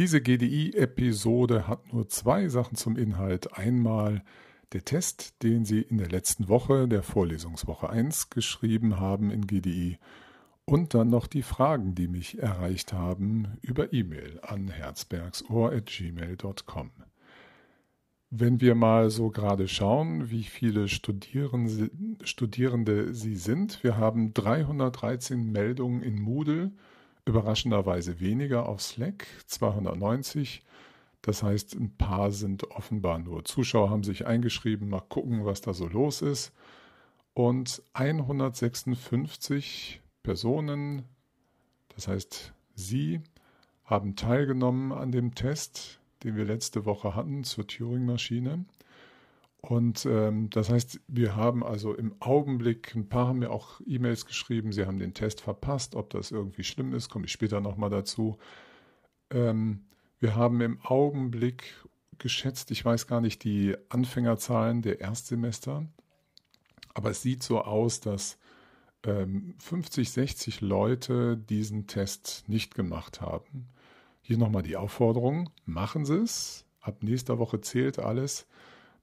Diese GDI-Episode hat nur zwei Sachen zum Inhalt. Einmal der Test, den Sie in der letzten Woche, der Vorlesungswoche 1, geschrieben haben in GDI. Und dann noch die Fragen, die mich erreicht haben über E-Mail an herzbergsohr.gmail.com. Wenn wir mal so gerade schauen, wie viele Studierende, Studierende Sie sind, wir haben 313 Meldungen in Moodle überraschenderweise weniger auf Slack, 290. Das heißt, ein paar sind offenbar nur Zuschauer, haben sich eingeschrieben, mal gucken, was da so los ist. Und 156 Personen, das heißt Sie, haben teilgenommen an dem Test, den wir letzte Woche hatten zur Turing-Maschine. Und ähm, das heißt, wir haben also im Augenblick, ein paar haben mir auch E-Mails geschrieben, sie haben den Test verpasst, ob das irgendwie schlimm ist, komme ich später nochmal dazu. Ähm, wir haben im Augenblick geschätzt, ich weiß gar nicht die Anfängerzahlen der Erstsemester, aber es sieht so aus, dass ähm, 50, 60 Leute diesen Test nicht gemacht haben. Hier nochmal die Aufforderung, machen Sie es. Ab nächster Woche zählt alles.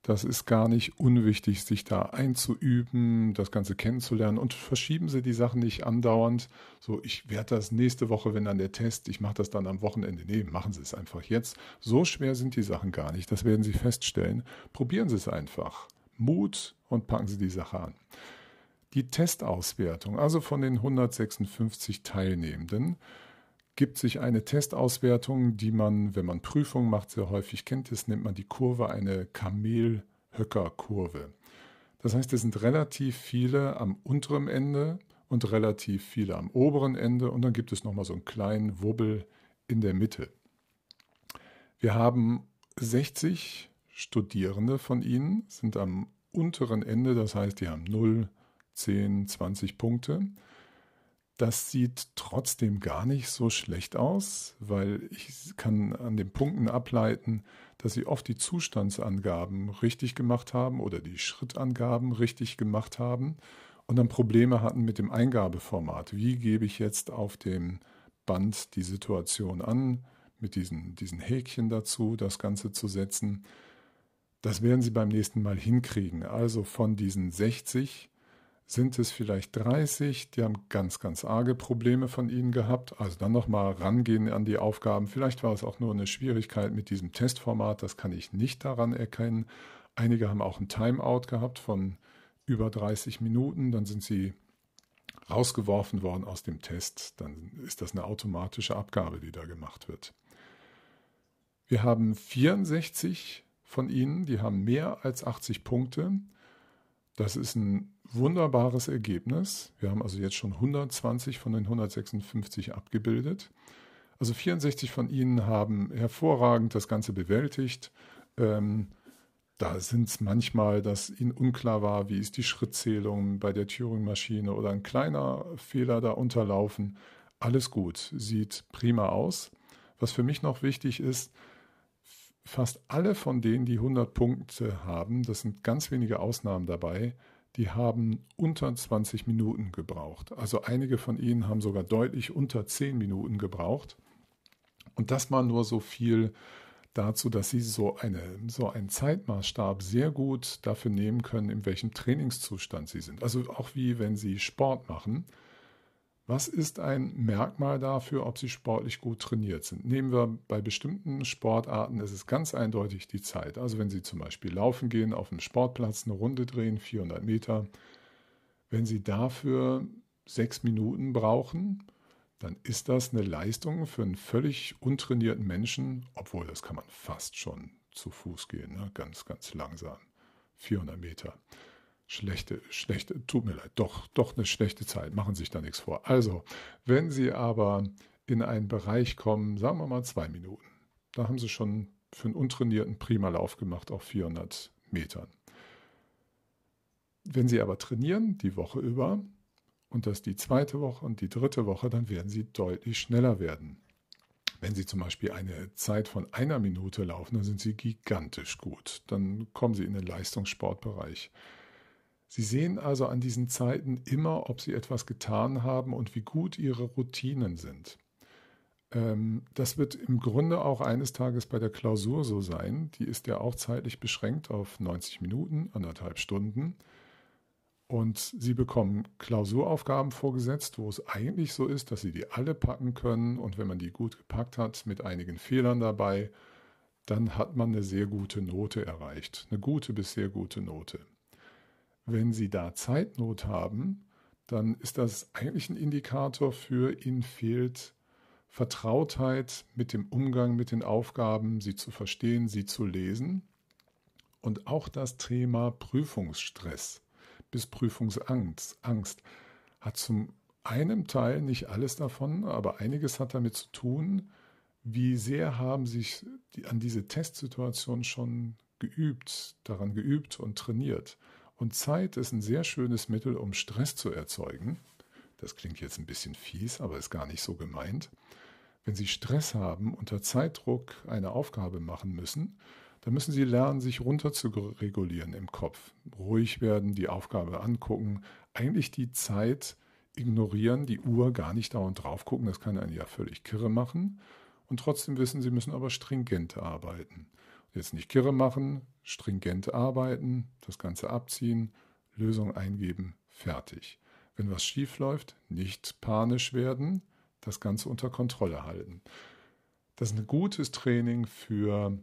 Das ist gar nicht unwichtig, sich da einzuüben, das Ganze kennenzulernen und verschieben Sie die Sachen nicht andauernd. So, ich werde das nächste Woche, wenn dann der Test, ich mache das dann am Wochenende. Nee, machen Sie es einfach jetzt. So schwer sind die Sachen gar nicht, das werden Sie feststellen. Probieren Sie es einfach. Mut und packen Sie die Sache an. Die Testauswertung, also von den 156 Teilnehmenden, gibt sich eine Testauswertung, die man, wenn man Prüfungen macht, sehr häufig kennt. Das nennt man die Kurve eine Kamel-Höcker-Kurve. Das heißt, es sind relativ viele am unteren Ende und relativ viele am oberen Ende und dann gibt es nochmal so einen kleinen Wubbel in der Mitte. Wir haben 60 Studierende von ihnen, sind am unteren Ende, das heißt, die haben 0, 10, 20 Punkte. Das sieht trotzdem gar nicht so schlecht aus, weil ich kann an den Punkten ableiten, dass sie oft die Zustandsangaben richtig gemacht haben oder die Schrittangaben richtig gemacht haben und dann Probleme hatten mit dem Eingabeformat. Wie gebe ich jetzt auf dem Band die Situation an, mit diesen, diesen Häkchen dazu, das Ganze zu setzen. Das werden Sie beim nächsten Mal hinkriegen. Also von diesen 60 sind es vielleicht 30, die haben ganz, ganz arge Probleme von Ihnen gehabt. Also dann nochmal rangehen an die Aufgaben. Vielleicht war es auch nur eine Schwierigkeit mit diesem Testformat, das kann ich nicht daran erkennen. Einige haben auch ein Timeout gehabt von über 30 Minuten, dann sind sie rausgeworfen worden aus dem Test. Dann ist das eine automatische Abgabe, die da gemacht wird. Wir haben 64 von Ihnen, die haben mehr als 80 Punkte. Das ist ein wunderbares Ergebnis. Wir haben also jetzt schon 120 von den 156 abgebildet. Also 64 von Ihnen haben hervorragend das Ganze bewältigt. Ähm, da sind es manchmal, dass Ihnen unklar war, wie ist die Schrittzählung bei der Turing-Maschine oder ein kleiner Fehler da unterlaufen. Alles gut, sieht prima aus. Was für mich noch wichtig ist, fast alle von denen, die 100 Punkte haben, das sind ganz wenige Ausnahmen dabei, die haben unter 20 Minuten gebraucht. Also einige von ihnen haben sogar deutlich unter 10 Minuten gebraucht. Und das mal nur so viel dazu, dass sie so, eine, so einen Zeitmaßstab sehr gut dafür nehmen können, in welchem Trainingszustand sie sind. Also auch wie wenn sie Sport machen. Was ist ein Merkmal dafür, ob sie sportlich gut trainiert sind? Nehmen wir bei bestimmten Sportarten, ist es ganz eindeutig die Zeit. Also wenn Sie zum Beispiel laufen gehen, auf einem Sportplatz eine Runde drehen, 400 Meter, wenn Sie dafür sechs Minuten brauchen, dann ist das eine Leistung für einen völlig untrainierten Menschen, obwohl das kann man fast schon zu Fuß gehen, ne? ganz, ganz langsam. 400 Meter schlechte, schlechte, tut mir leid, doch, doch eine schlechte Zeit, machen Sie sich da nichts vor. Also, wenn Sie aber in einen Bereich kommen, sagen wir mal zwei Minuten, da haben Sie schon für einen untrainierten prima Lauf gemacht auf 400 Metern. Wenn Sie aber trainieren, die Woche über, und das die zweite Woche und die dritte Woche, dann werden Sie deutlich schneller werden. Wenn Sie zum Beispiel eine Zeit von einer Minute laufen, dann sind Sie gigantisch gut. Dann kommen Sie in den Leistungssportbereich. Sie sehen also an diesen Zeiten immer, ob Sie etwas getan haben und wie gut Ihre Routinen sind. Ähm, das wird im Grunde auch eines Tages bei der Klausur so sein. Die ist ja auch zeitlich beschränkt auf 90 Minuten, anderthalb Stunden. Und Sie bekommen Klausuraufgaben vorgesetzt, wo es eigentlich so ist, dass Sie die alle packen können. Und wenn man die gut gepackt hat, mit einigen Fehlern dabei, dann hat man eine sehr gute Note erreicht. Eine gute bis sehr gute Note. Wenn Sie da Zeitnot haben, dann ist das eigentlich ein Indikator für Ihnen fehlt Vertrautheit mit dem Umgang mit den Aufgaben, sie zu verstehen, sie zu lesen. Und auch das Thema Prüfungsstress bis Prüfungsangst Angst, hat zum einen Teil nicht alles davon, aber einiges hat damit zu tun, wie sehr haben sich die, an diese Testsituation schon geübt, daran geübt und trainiert. Und Zeit ist ein sehr schönes Mittel, um Stress zu erzeugen. Das klingt jetzt ein bisschen fies, aber ist gar nicht so gemeint. Wenn Sie Stress haben, unter Zeitdruck eine Aufgabe machen müssen, dann müssen Sie lernen, sich runter zu regulieren im Kopf. Ruhig werden, die Aufgabe angucken, eigentlich die Zeit ignorieren, die Uhr gar nicht dauernd drauf gucken, das kann einen ja völlig kirre machen. Und trotzdem wissen, Sie müssen aber stringent arbeiten. Jetzt nicht kirre machen, stringent arbeiten, das Ganze abziehen, Lösung eingeben, fertig. Wenn was schief läuft, nicht panisch werden, das Ganze unter Kontrolle halten. Das ist ein gutes Training für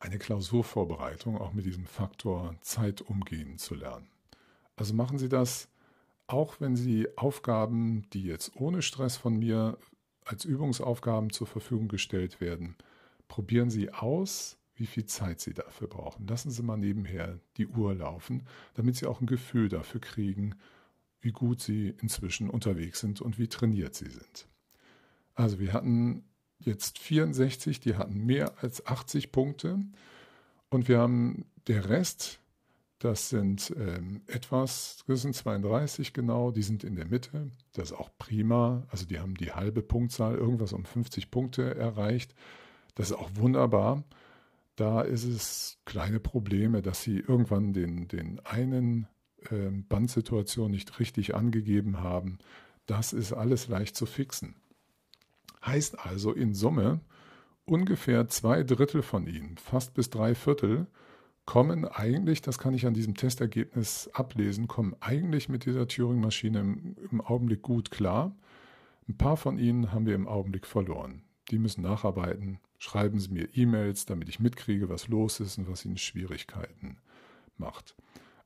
eine Klausurvorbereitung auch mit diesem Faktor Zeit umgehen zu lernen. Also machen Sie das, auch wenn Sie Aufgaben, die jetzt ohne Stress von mir als Übungsaufgaben zur Verfügung gestellt werden, probieren Sie aus, wie viel Zeit Sie dafür brauchen. Lassen Sie mal nebenher die Uhr laufen, damit Sie auch ein Gefühl dafür kriegen, wie gut Sie inzwischen unterwegs sind und wie trainiert Sie sind. Also wir hatten jetzt 64, die hatten mehr als 80 Punkte. Und wir haben der Rest, das sind ähm, etwas, das sind 32 genau, die sind in der Mitte. Das ist auch prima. Also die haben die halbe Punktzahl, irgendwas um 50 Punkte erreicht. Das ist auch wunderbar. Da ist es kleine Probleme, dass sie irgendwann den, den einen äh, Bandsituation nicht richtig angegeben haben. Das ist alles leicht zu fixen. Heißt also in Summe, ungefähr zwei Drittel von ihnen, fast bis drei Viertel, kommen eigentlich, das kann ich an diesem Testergebnis ablesen, kommen eigentlich mit dieser Turing-Maschine im, im, Augenblick gut klar. Ein paar von ihnen haben wir im Augenblick verloren. Die müssen nacharbeiten. Schreiben Sie mir E-Mails, damit ich mitkriege, was los ist und was ihnen Schwierigkeiten macht.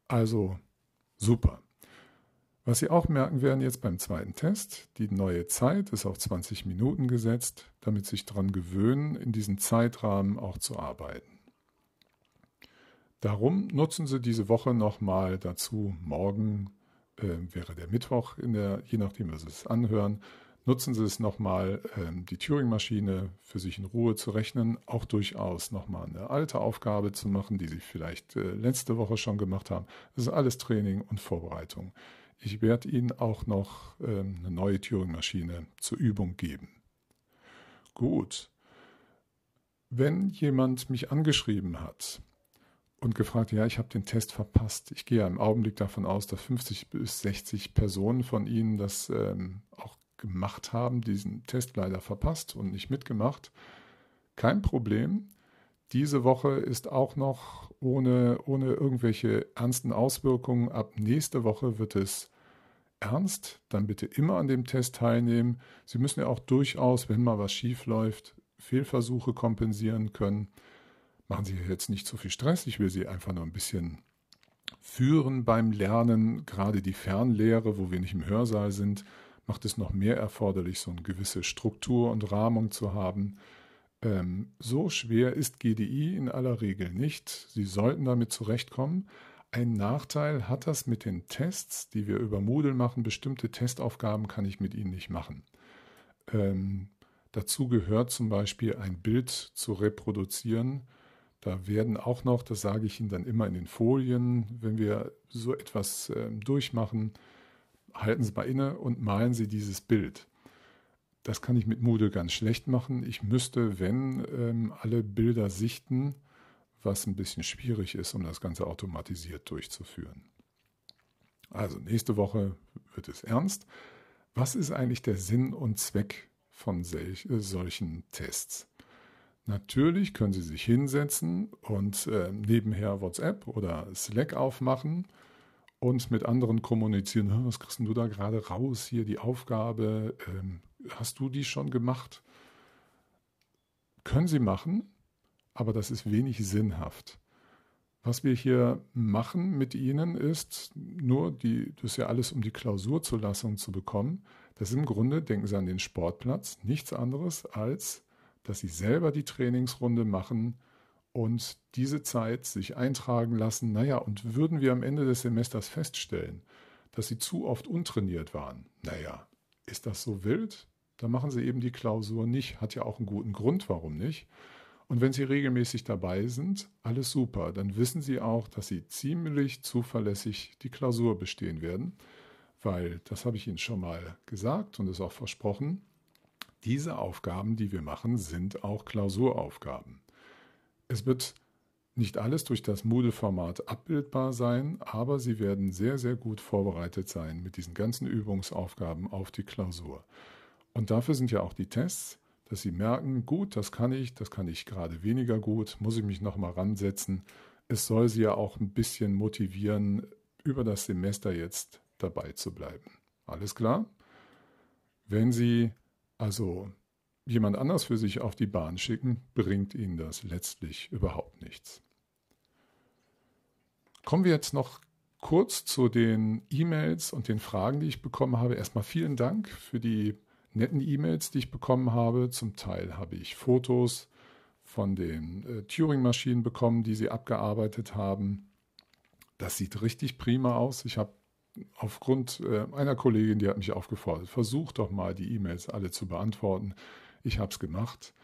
Also super. Was Sie auch merken werden jetzt beim zweiten Test, die neue Zeit ist auf 20 Minuten gesetzt, damit Sie sich daran gewöhnen, in diesem Zeitrahmen auch zu arbeiten. Darum nutzen Sie diese Woche nochmal dazu, morgen äh, wäre der Mittwoch, der, je nachdem, was Sie es anhören, nutzen Sie es nochmal, äh, die Turing-Maschine für sich in Ruhe zu rechnen, auch durchaus nochmal eine alte Aufgabe zu machen, die Sie vielleicht äh, letzte Woche schon gemacht haben. Das ist alles Training und Vorbereitung. Ich werde Ihnen auch noch ähm, eine neue Turing-Maschine zur Übung geben. Gut. Wenn jemand mich angeschrieben hat und gefragt, ja, ich habe den Test verpasst. Ich gehe ja im Augenblick davon aus, dass 50 bis 60 Personen von Ihnen das ähm, auch gemacht haben, diesen Test leider verpasst und nicht mitgemacht. Kein Problem. Diese Woche ist auch noch ohne, ohne irgendwelche ernsten Auswirkungen. Ab nächste Woche wird es ernst. Dann bitte immer an dem Test teilnehmen. Sie müssen ja auch durchaus, wenn mal was schief läuft, Fehlversuche kompensieren können. Machen Sie jetzt nicht zu viel Stress. Ich will Sie einfach nur ein bisschen führen beim Lernen. Gerade die Fernlehre, wo wir nicht im Hörsaal sind, macht es noch mehr erforderlich, so eine gewisse Struktur und Rahmung zu haben. Ähm, so schwer ist GDI in aller Regel nicht. Sie sollten damit zurechtkommen. Ein Nachteil hat das mit den Tests, die wir über Moodle machen. Bestimmte Testaufgaben kann ich mit Ihnen nicht machen. Ähm, dazu gehört zum Beispiel ein Bild zu reproduzieren. Da werden auch noch, das sage ich Ihnen dann immer in den Folien, wenn wir so etwas äh, durchmachen, halten Sie mal inne und malen Sie dieses Bild. Das kann ich mit Moodle ganz schlecht machen. Ich müsste, wenn ähm, alle Bilder sichten, was ein bisschen schwierig ist, um das Ganze automatisiert durchzuführen. Also nächste Woche wird es ernst. Was ist eigentlich der Sinn und Zweck von äh, solchen Tests. Natürlich können Sie sich hinsetzen und äh, nebenher WhatsApp oder Slack aufmachen und mit anderen kommunizieren. Was kriegst du da gerade raus? Hier die Aufgabe. Ähm, hast du die schon gemacht? Können Sie machen, aber das ist wenig sinnhaft. Was wir hier machen mit Ihnen ist nur die, das ist ja alles, um die Klausurzulassung zu bekommen. Das ist im Grunde, denken Sie an den Sportplatz, nichts anderes als dass sie selber die Trainingsrunde machen und diese Zeit sich eintragen lassen. Naja, und würden wir am Ende des Semesters feststellen, dass sie zu oft untrainiert waren, naja, ist das so wild? Dann machen sie eben die Klausur nicht. Hat ja auch einen guten Grund, warum nicht. Und wenn Sie regelmäßig dabei sind, alles super. Dann wissen Sie auch, dass Sie ziemlich zuverlässig die Klausur bestehen werden, weil das habe ich Ihnen schon mal gesagt und ist auch versprochen. Diese Aufgaben, die wir machen, sind auch Klausuraufgaben. Es wird nicht alles durch das Moodle-Format abbildbar sein, aber Sie werden sehr, sehr gut vorbereitet sein mit diesen ganzen Übungsaufgaben auf die Klausur. Und dafür sind ja auch die Tests, dass Sie merken, gut, das kann ich, das kann ich gerade weniger gut, muss ich mich nochmal ransetzen. Es soll Sie ja auch ein bisschen motivieren, über das Semester jetzt dabei zu bleiben. Alles klar? Wenn Sie also jemand anders für sich auf die Bahn schicken, bringt Ihnen das letztlich überhaupt nichts. Kommen wir jetzt noch kurz zu den E-Mails und den Fragen, die ich bekommen habe. Erstmal vielen Dank für die netten E-Mails, die ich bekommen habe. Zum Teil habe ich Fotos von den äh, Turing-Maschinen bekommen, die sie abgearbeitet haben. Das sieht richtig prima aus. Ich habe aufgrund äh, einer Kollegin, die hat mich aufgefordert, versuch doch mal die E-Mails alle zu beantworten. Ich habe es gemacht.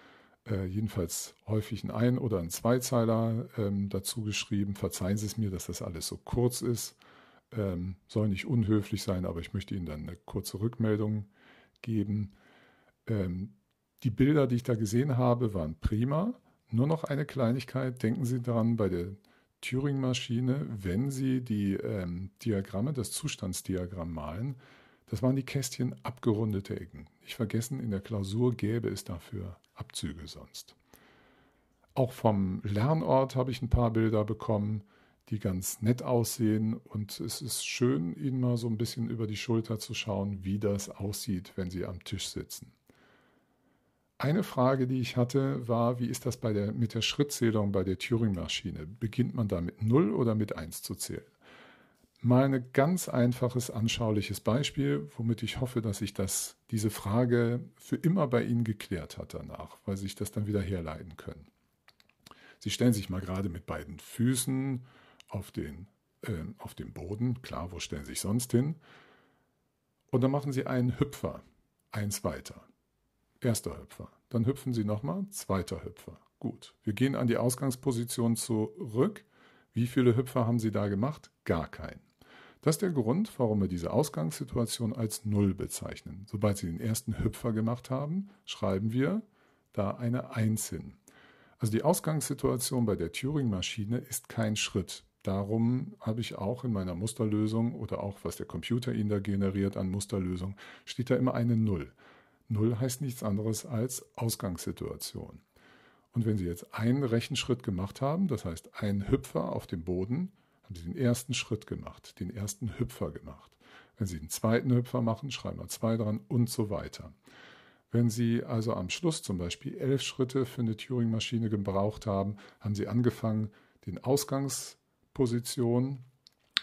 Äh, jedenfalls häufig ein Ein- oder ein Zweizeiler ähm, dazu geschrieben. Verzeihen Sie es mir, dass das alles so kurz ist. Ähm, soll nicht unhöflich sein, aber ich möchte Ihnen dann eine kurze Rückmeldung geben. Ähm, die Bilder, die ich da gesehen habe, waren prima. Nur noch eine Kleinigkeit. Denken Sie daran, bei der Turing-Maschine, wenn Sie die ähm, Diagramme, das Zustandsdiagramm malen, das waren die Kästchen abgerundete Ecken. Nicht vergessen, in der Klausur gäbe es dafür Abzüge sonst. Auch vom Lernort habe ich ein paar Bilder bekommen, die ganz nett aussehen. Und es ist schön, Ihnen mal so ein bisschen über die Schulter zu schauen, wie das aussieht, wenn Sie am Tisch sitzen. Eine Frage, die ich hatte, war, wie ist das der, mit der Schrittzählung bei der Turing-Maschine? Beginnt man da mit 0 oder mit 1 zu zählen? Mal ein ganz einfaches, anschauliches Beispiel, womit ich hoffe, dass sich das, diese Frage für immer bei Ihnen geklärt hat danach, weil Sie sich das dann wieder herleiten können. Sie stellen sich mal gerade mit beiden Füßen auf den, äh, auf den Boden, klar, wo stellen Sie sich sonst hin? Und dann machen Sie einen Hüpfer, eins weiter. Erster Hüpfer. Dann hüpfen Sie nochmal. Zweiter Hüpfer. Gut. Wir gehen an die Ausgangsposition zurück. Wie viele Hüpfer haben Sie da gemacht? Gar keinen. Das ist der Grund, warum wir diese Ausgangssituation als Null bezeichnen. Sobald Sie den ersten Hüpfer gemacht haben, schreiben wir da eine Eins hin. Also die Ausgangssituation bei der Turing-Maschine ist kein Schritt. Darum habe ich auch in meiner Musterlösung oder auch was der Computer Ihnen da generiert an Musterlösung, steht da immer eine Null. Null heißt nichts anderes als Ausgangssituation. Und wenn Sie jetzt einen Rechenschritt gemacht haben, das heißt einen Hüpfer auf dem Boden, haben Sie den ersten Schritt gemacht, den ersten Hüpfer gemacht. Wenn Sie den zweiten Hüpfer machen, schreiben wir zwei dran und so weiter. Wenn Sie also am Schluss zum Beispiel elf Schritte für eine Turing-Maschine gebraucht haben, haben Sie angefangen, den Ausgangsposition,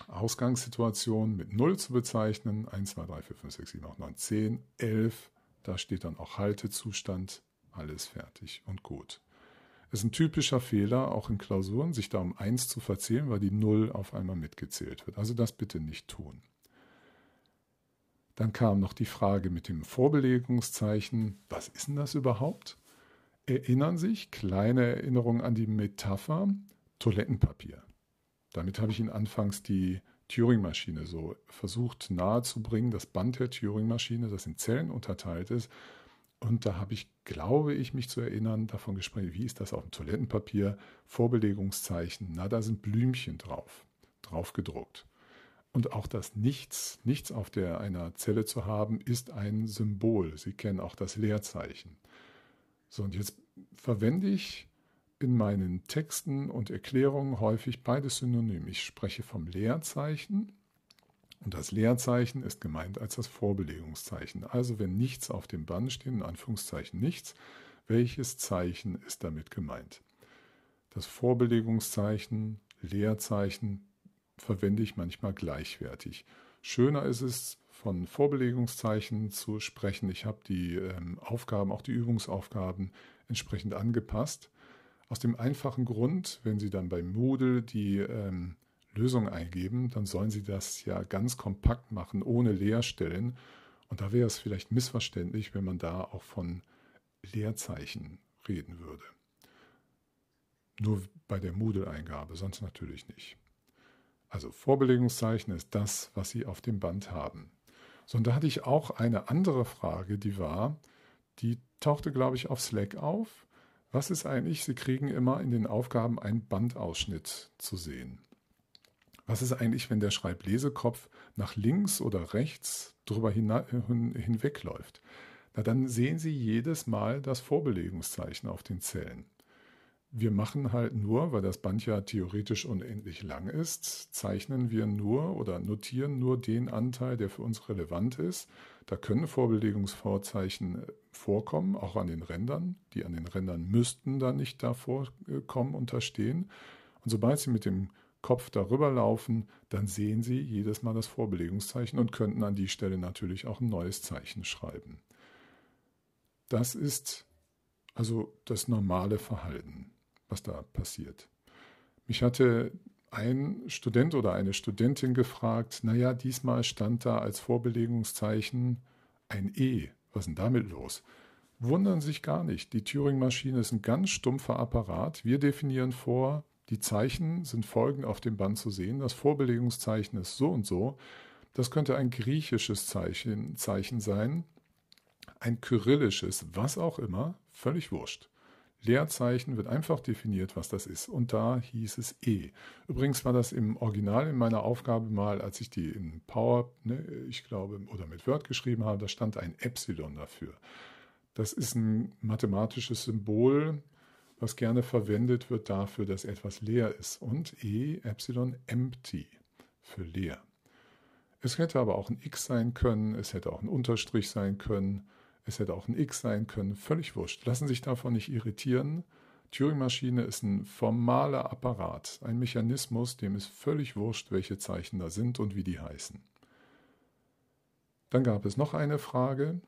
Ausgangssituation mit 0 zu bezeichnen. 1, 2, 3, 4, 5, 6, 7, 8, 9, 10, 11, da steht dann auch Haltezustand, alles fertig und gut. Es ist ein typischer Fehler, auch in Klausuren, sich da um 1 zu verzählen, weil die 0 auf einmal mitgezählt wird. Also das bitte nicht tun. Dann kam noch die Frage mit dem Vorbelegungszeichen. Was ist denn das überhaupt? Erinnern sich, kleine Erinnerung an die Metapher, Toilettenpapier. Damit habe ich Ihnen anfangs die Turing-Maschine so versucht nahezubringen, das Band der Turing-Maschine, das in Zellen unterteilt ist. Und da habe ich, glaube ich, mich zu erinnern, davon gesprochen, wie ist das auf dem Toilettenpapier? Vorbelegungszeichen, na, da sind Blümchen drauf, drauf gedruckt. Und auch das Nichts, nichts auf der einer Zelle zu haben, ist ein Symbol. Sie kennen auch das Leerzeichen. So, und jetzt verwende ich in meinen Texten und Erklärungen häufig beides synonym. Ich spreche vom Leerzeichen und das Leerzeichen ist gemeint als das Vorbelegungszeichen. Also wenn nichts auf dem Band steht, in Anführungszeichen nichts, welches Zeichen ist damit gemeint? Das Vorbelegungszeichen, Leerzeichen verwende ich manchmal gleichwertig. Schöner ist es, von Vorbelegungszeichen zu sprechen. Ich habe die ähm, Aufgaben, auch die Übungsaufgaben entsprechend angepasst. Aus dem einfachen Grund, wenn Sie dann bei Moodle die ähm, Lösung eingeben, dann sollen Sie das ja ganz kompakt machen, ohne Leerstellen. Und da wäre es vielleicht missverständlich, wenn man da auch von Leerzeichen reden würde. Nur bei der Moodle-Eingabe, sonst natürlich nicht. Also Vorbelegungszeichen ist das, was Sie auf dem Band haben. So, und da hatte ich auch eine andere Frage, die war, die tauchte, glaube ich, auf Slack auf. Was ist eigentlich, Sie kriegen immer in den Aufgaben einen Bandausschnitt zu sehen. Was ist eigentlich, wenn der Schreiblesekopf nach links oder rechts drüber hinwegläuft? Na, dann sehen Sie jedes Mal das Vorbelegungszeichen auf den Zellen. Wir machen halt nur, weil das Band ja theoretisch unendlich lang ist, zeichnen wir nur oder notieren nur den Anteil, der für uns relevant ist. Da können Vorbelegungsvorzeichen äh, vorkommen, auch an den Rändern. Die an den Rändern müssten dann nicht davor kommen und da. Und sobald Sie mit dem Kopf darüber laufen, dann sehen Sie jedes Mal das Vorbelegungszeichen und könnten an die Stelle natürlich auch ein neues Zeichen schreiben. Das ist also das normale Verhalten, was da passiert. Mich hatte ein Student oder eine Studentin gefragt, naja, diesmal stand da als Vorbelegungszeichen ein E. Was ist denn damit los? Wundern sich gar nicht. Die Turing-Maschine ist ein ganz stumpfer Apparat. Wir definieren vor, die Zeichen sind folgend auf dem Band zu sehen. Das Vorbelegungszeichen ist so und so. Das könnte ein griechisches Zeichen, Zeichen sein, ein kyrillisches, was auch immer, völlig wurscht. Leerzeichen wird einfach definiert, was das ist. Und da hieß es E. Übrigens war das im Original in meiner Aufgabe mal, als ich die in Power, ne, ich glaube, oder mit Word geschrieben habe, da stand ein Epsilon dafür. Das ist ein mathematisches Symbol, was gerne verwendet wird dafür, dass etwas leer ist. Und E, Epsilon, empty, für leer. Es hätte aber auch ein X sein können, es hätte auch ein Unterstrich sein können, es hätte auch ein X sein können, völlig wurscht. Lassen sich davon nicht irritieren. Turing-Maschine ist ein formaler Apparat, ein Mechanismus, dem ist völlig wurscht, welche Zeichen da sind und wie die heißen. Dann gab es noch eine Frage,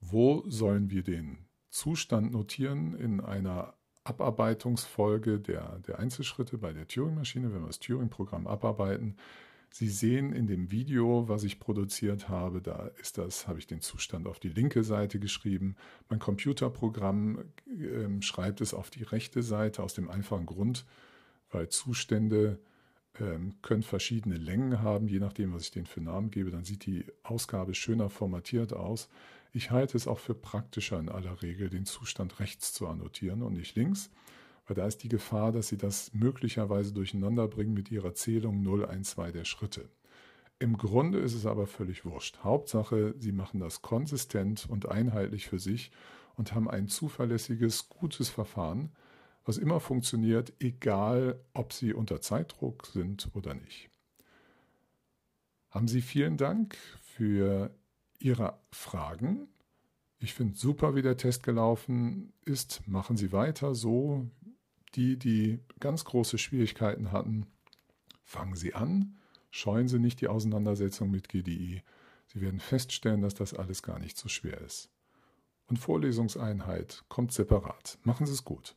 wo sollen wir den Zustand notieren in einer Abarbeitungsfolge der, der Einzelschritte bei der Turing-Maschine, wenn wir das Turing-Programm abarbeiten. Sie sehen in dem Video, was ich produziert habe, da ist das, habe ich den Zustand auf die linke Seite geschrieben. Mein Computerprogramm äh, schreibt es auf die rechte Seite aus dem einfachen Grund, weil Zustände äh, können verschiedene Längen haben, je nachdem, was ich denen für Namen gebe. Dann sieht die Ausgabe schöner formatiert aus. Ich halte es auch für praktischer in aller Regel, den Zustand rechts zu annotieren und nicht links, weil da ist die Gefahr, dass Sie das möglicherweise durcheinander bringen mit Ihrer Zählung 0, 1, 2 der Schritte. Im Grunde ist es aber völlig wurscht. Hauptsache, Sie machen das konsistent und einheitlich für sich und haben ein zuverlässiges, gutes Verfahren, was immer funktioniert, egal ob Sie unter Zeitdruck sind oder nicht. Haben Sie vielen Dank für Ihre Fragen. Ich finde super, wie der Test gelaufen ist. Machen Sie weiter so. Die, die ganz große Schwierigkeiten hatten, fangen Sie an. Scheuen Sie nicht die Auseinandersetzung mit GDI. Sie werden feststellen, dass das alles gar nicht so schwer ist. Und Vorlesungseinheit kommt separat. Machen Sie es gut.